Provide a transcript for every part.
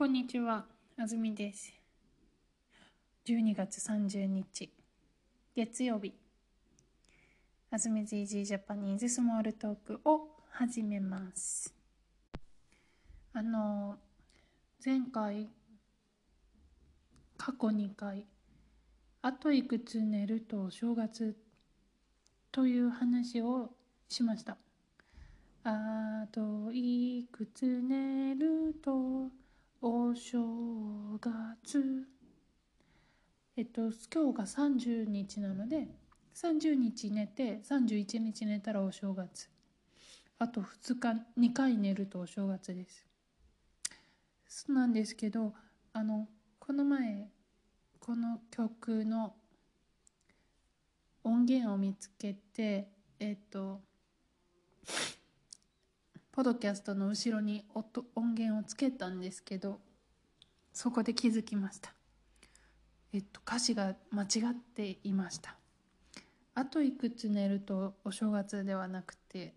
こんにちは、あずみです。12月30日、月曜日、あずみ ZG ジャパニーズスモールトークを始めます。あの、前回、過去2回、あといくつ寝ると正月という話をしました。あといくつ寝るとお正月。えっと今日が30日なので30日寝て31日寝たらお正月。あと2日2回寝るとお正月です。そうなんですけどあのこの前この曲の音源を見つけてえっとポドキャストの後ろに音音源をつけたんですけどそこで気づきました。えっと歌詞が間違っていました。あといくつ寝るとお正月ではなくて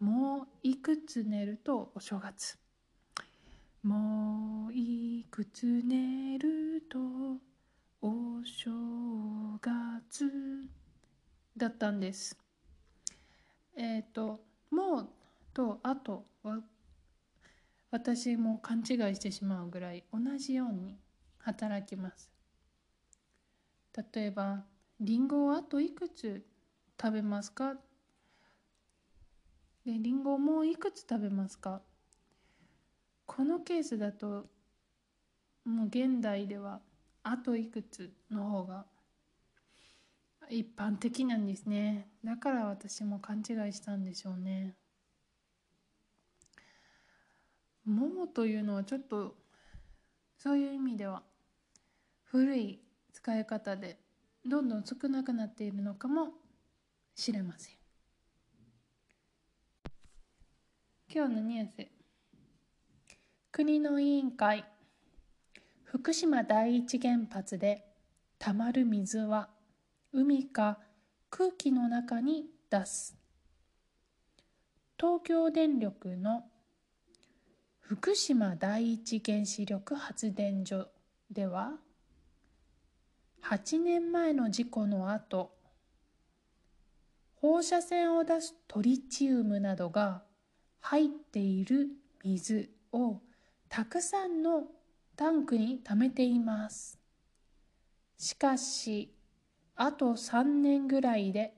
もういくつ寝るとお正月。もういくつ寝るとお正月。だったんです。えっ、ともうとあとは私も勘違いしてしまうぐらい同じように働きます。例えばりんごをあといくつ食べますか？でりんごをもういくつ食べますか？このケースだともう現代ではあといくつの方が一般的なんですね。だから私も勘違いしたんでしょうね。もうというのはちょっとそういう意味では古い使い方でどんどん少なくなっているのかもしれません。今日のニュース。国の委員会。福島第一原発でたまる水は海か空気の中に出す。東京電力の福島第一原子力発電所では8年前の事故の後放射線を出すトリチウムなどが入っている水をたくさんのタンクに溜めています。しかしあと3年ぐらいで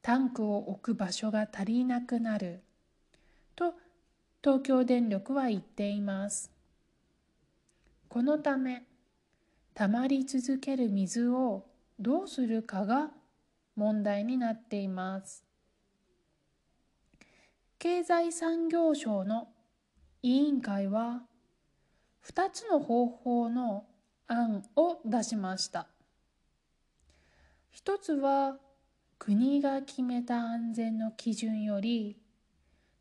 タンクを置く場所が足りなくなる。東京電力は言っています。このため溜まり続ける水をどうするかが問題になっています。経済産業省の委員会は2つの方法の案を出しました。一つは国が決めた安全の基準より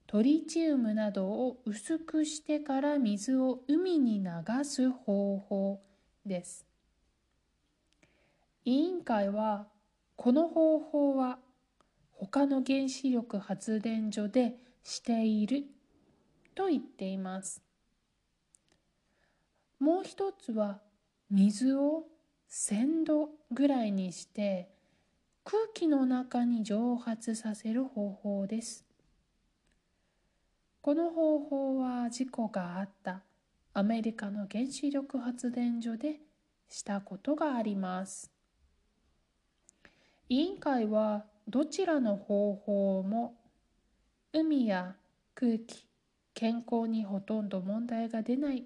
トリチウムなどを薄くしてから水を海に流す方法です。委員会はこの方法は他の原子力発電所でしていると言っています。もう一つは水を1000度ぐらいにして空気の中に蒸発させる方法です。この方法は事故があった。アメリカの原子力発電所でしたことがあります。委員会はどちらの方法も海や空気健康にほとんど問題が出ない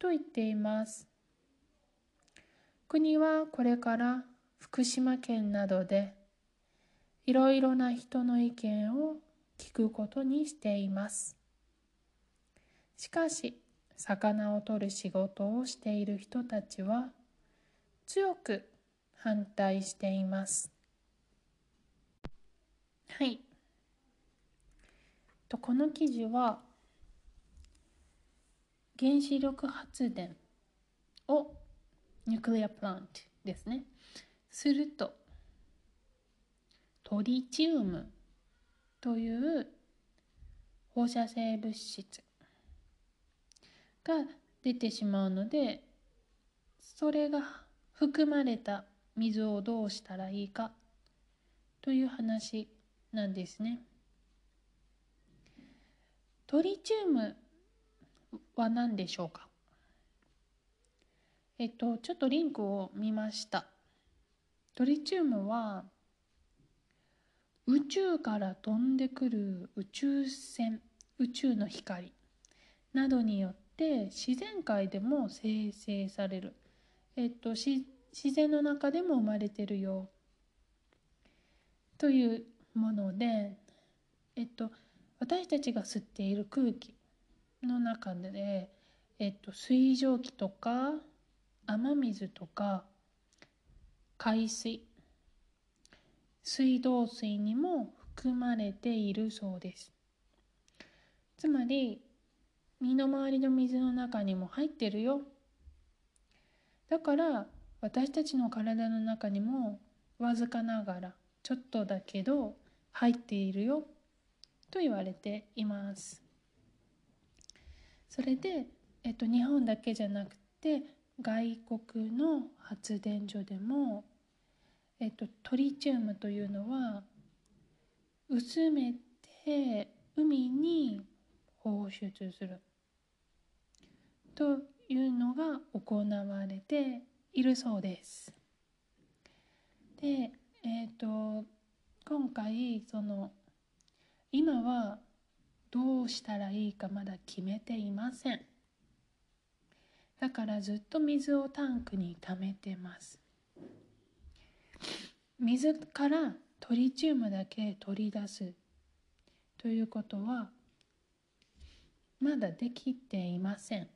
と言っています。国はこれから福島県などでいろいろな人の意見を聞くことにしています。しかし魚を取る仕事をしている人たちは強く反対しています。はい。とこの記事は原子力発電をニュークリアプラントですね。するとトリチウムという放射性物質が出てしまうのでそれが含まれた水をどうしたらいいかという話なんですね。トリチウムは何でしょうか？えっとちょっとリンクを見ましたトリチウムは宇宙から飛んでくる宇宙船宇宙の光などによって自然界でも生成される、えっと、自然の中でも生まれてるよ。というもので、えっと、私たちが吸っている空気の中で、えっと、水蒸気とか雨水とか海水水道水にも含まれているそうです。つまり身の回りの水の中にも入ってるよ。だから私たちの体の中にもわずかながらちょっとだけど入っているよ。と言われています。それで、えっと、日本だけじゃなくて外国の発電所でもえっと、トリチウムというのは薄めて海に放出するというのが行われているそうです。で、えっ、ー、と今回その今はどうしたらいいかまだ決めていません。だからずっと水をタンクに溜めてます。水からトリチウムだけ取り出すということはまだできていません。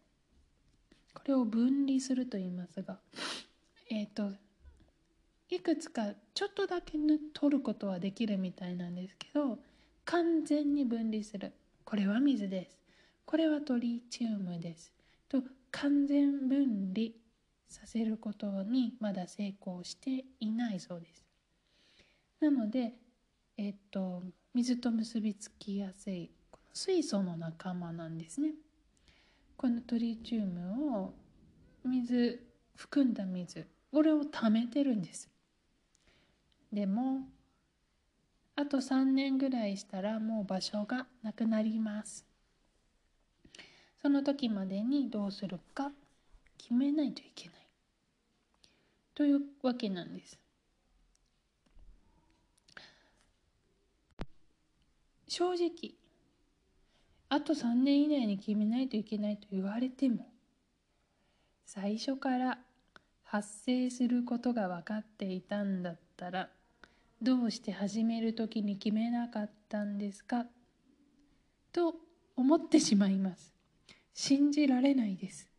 これを分離すると言いますが、えっ、ー、と、いくつかちょっとだけ取ることはできるみたいなんですけど、完全に分離する。これは水です。これはトリチウムです。と完全分離させることにまだ成功していないそうです。なので、えっと、水と結びつきやすい水素の仲間なんですね。このトリチウムを水含んだ水これを溜めてるんです。でもあと3年ぐらいしたらもう場所がなくなります。その時までにどうするか決めないといけない。というわけなんです。正直あと3年以内に決めないといけないと言われても最初から発生することが分かっていたんだったらどうして始める時に決めなかったんですか？と思ってしまいます。信じられないです。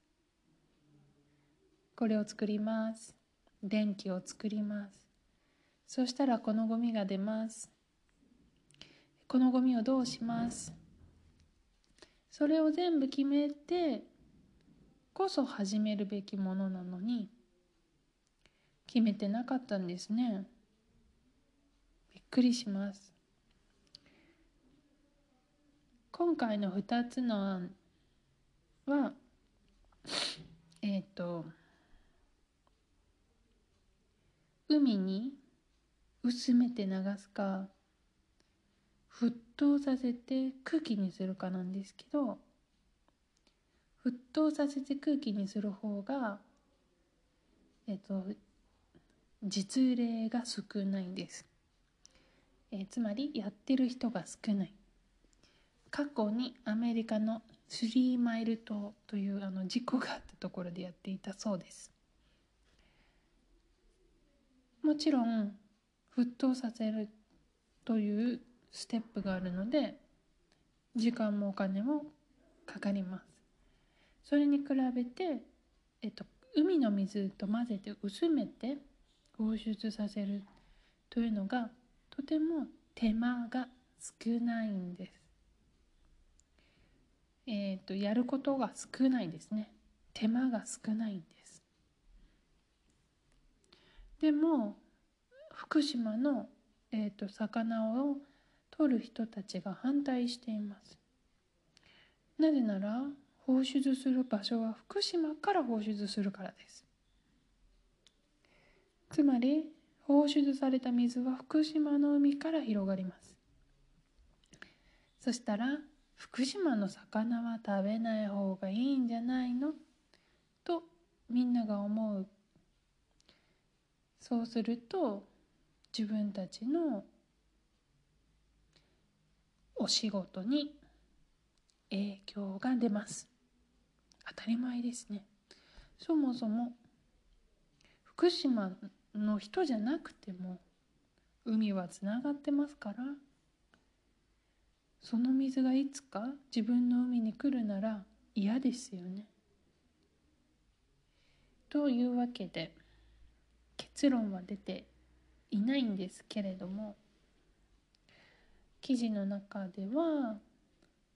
これを作ります。電気を作ります。そしたらこのゴミが出ます。このゴミをどうします？それを全部決めてこそ始めるべきものなのに決めてなかったんですね。びっくりします。今回の2つの案はえっ、ー、と海に薄めて流すか沸騰させて空気にするかなんですけど沸騰させて空気にする方がえっと実例が少ないです、え、つまりやってる人が少ない。過去にアメリカのスリーマイル島というあの事故があったところでやっていたそうです。もちろん沸騰させるというステップがあるので時間もお金もかかりますそれに比べて、えっと、海の水と混ぜて薄めて放出させるというのがとても手間が少ないんです。えっ、とやることが少ないですね。手間が少ないんです。でも福島の、えーと魚を取る人たちが反対しています。なぜなら放出する場所は福島から放出するからです。つまり放出された水は福島の海から広がります。そしたら福島の魚は食べない方がいいんじゃないの？とみんなが思う。そうすると自分たちのお仕事に影響が出ます当たり前ですねそもそも福島の人じゃなくても海はつながってますからその水がいつか自分の海に来るなら嫌ですよね。というわけで結論は出ていないんですけれども記事の中では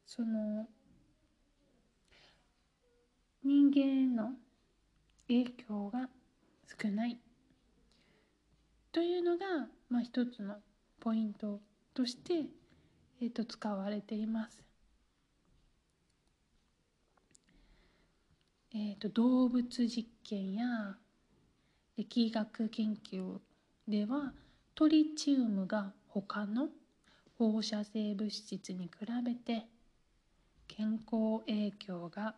その人間への影響が少ないというのが、まあ、一つのポイントとして、えー、と使われています。えーと、動物実験や疫学研究ではトリチウムが他の放射性物質に比べて健康影響が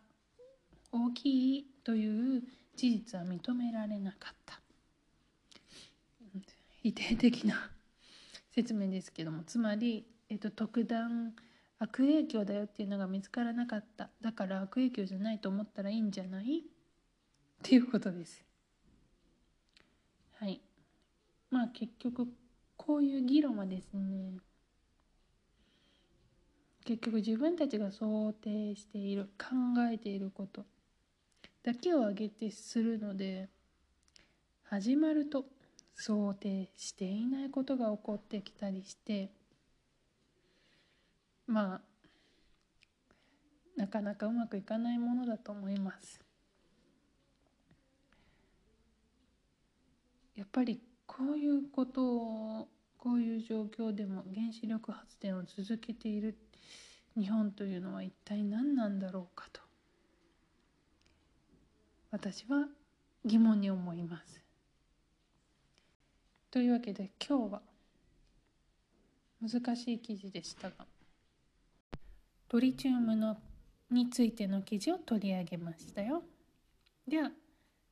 大きいという事実は認められなかった。否定的な説明ですけどもつまり、えっと、特段悪影響だよっていうのが見つからなかった。だから悪影響じゃないと思ったらいいんじゃないっていうことです。はい。まあ結局こういう議論はですね結局自分たちが想定している考えていることだけを挙げてするので始まると想定していないことが起こってきたりしてまあなかなかうまくいかないものだと思います。やっぱりこういうことをこういう状況でも原子力発電を続けている日本というのは一体何なんだろうかと私は疑問に思います。というわけで今日は難しい記事でしたがトリチウムのについての記事を取り上げましたよ。では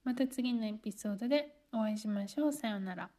また次のエピソードでお会いしましょう。さようなら。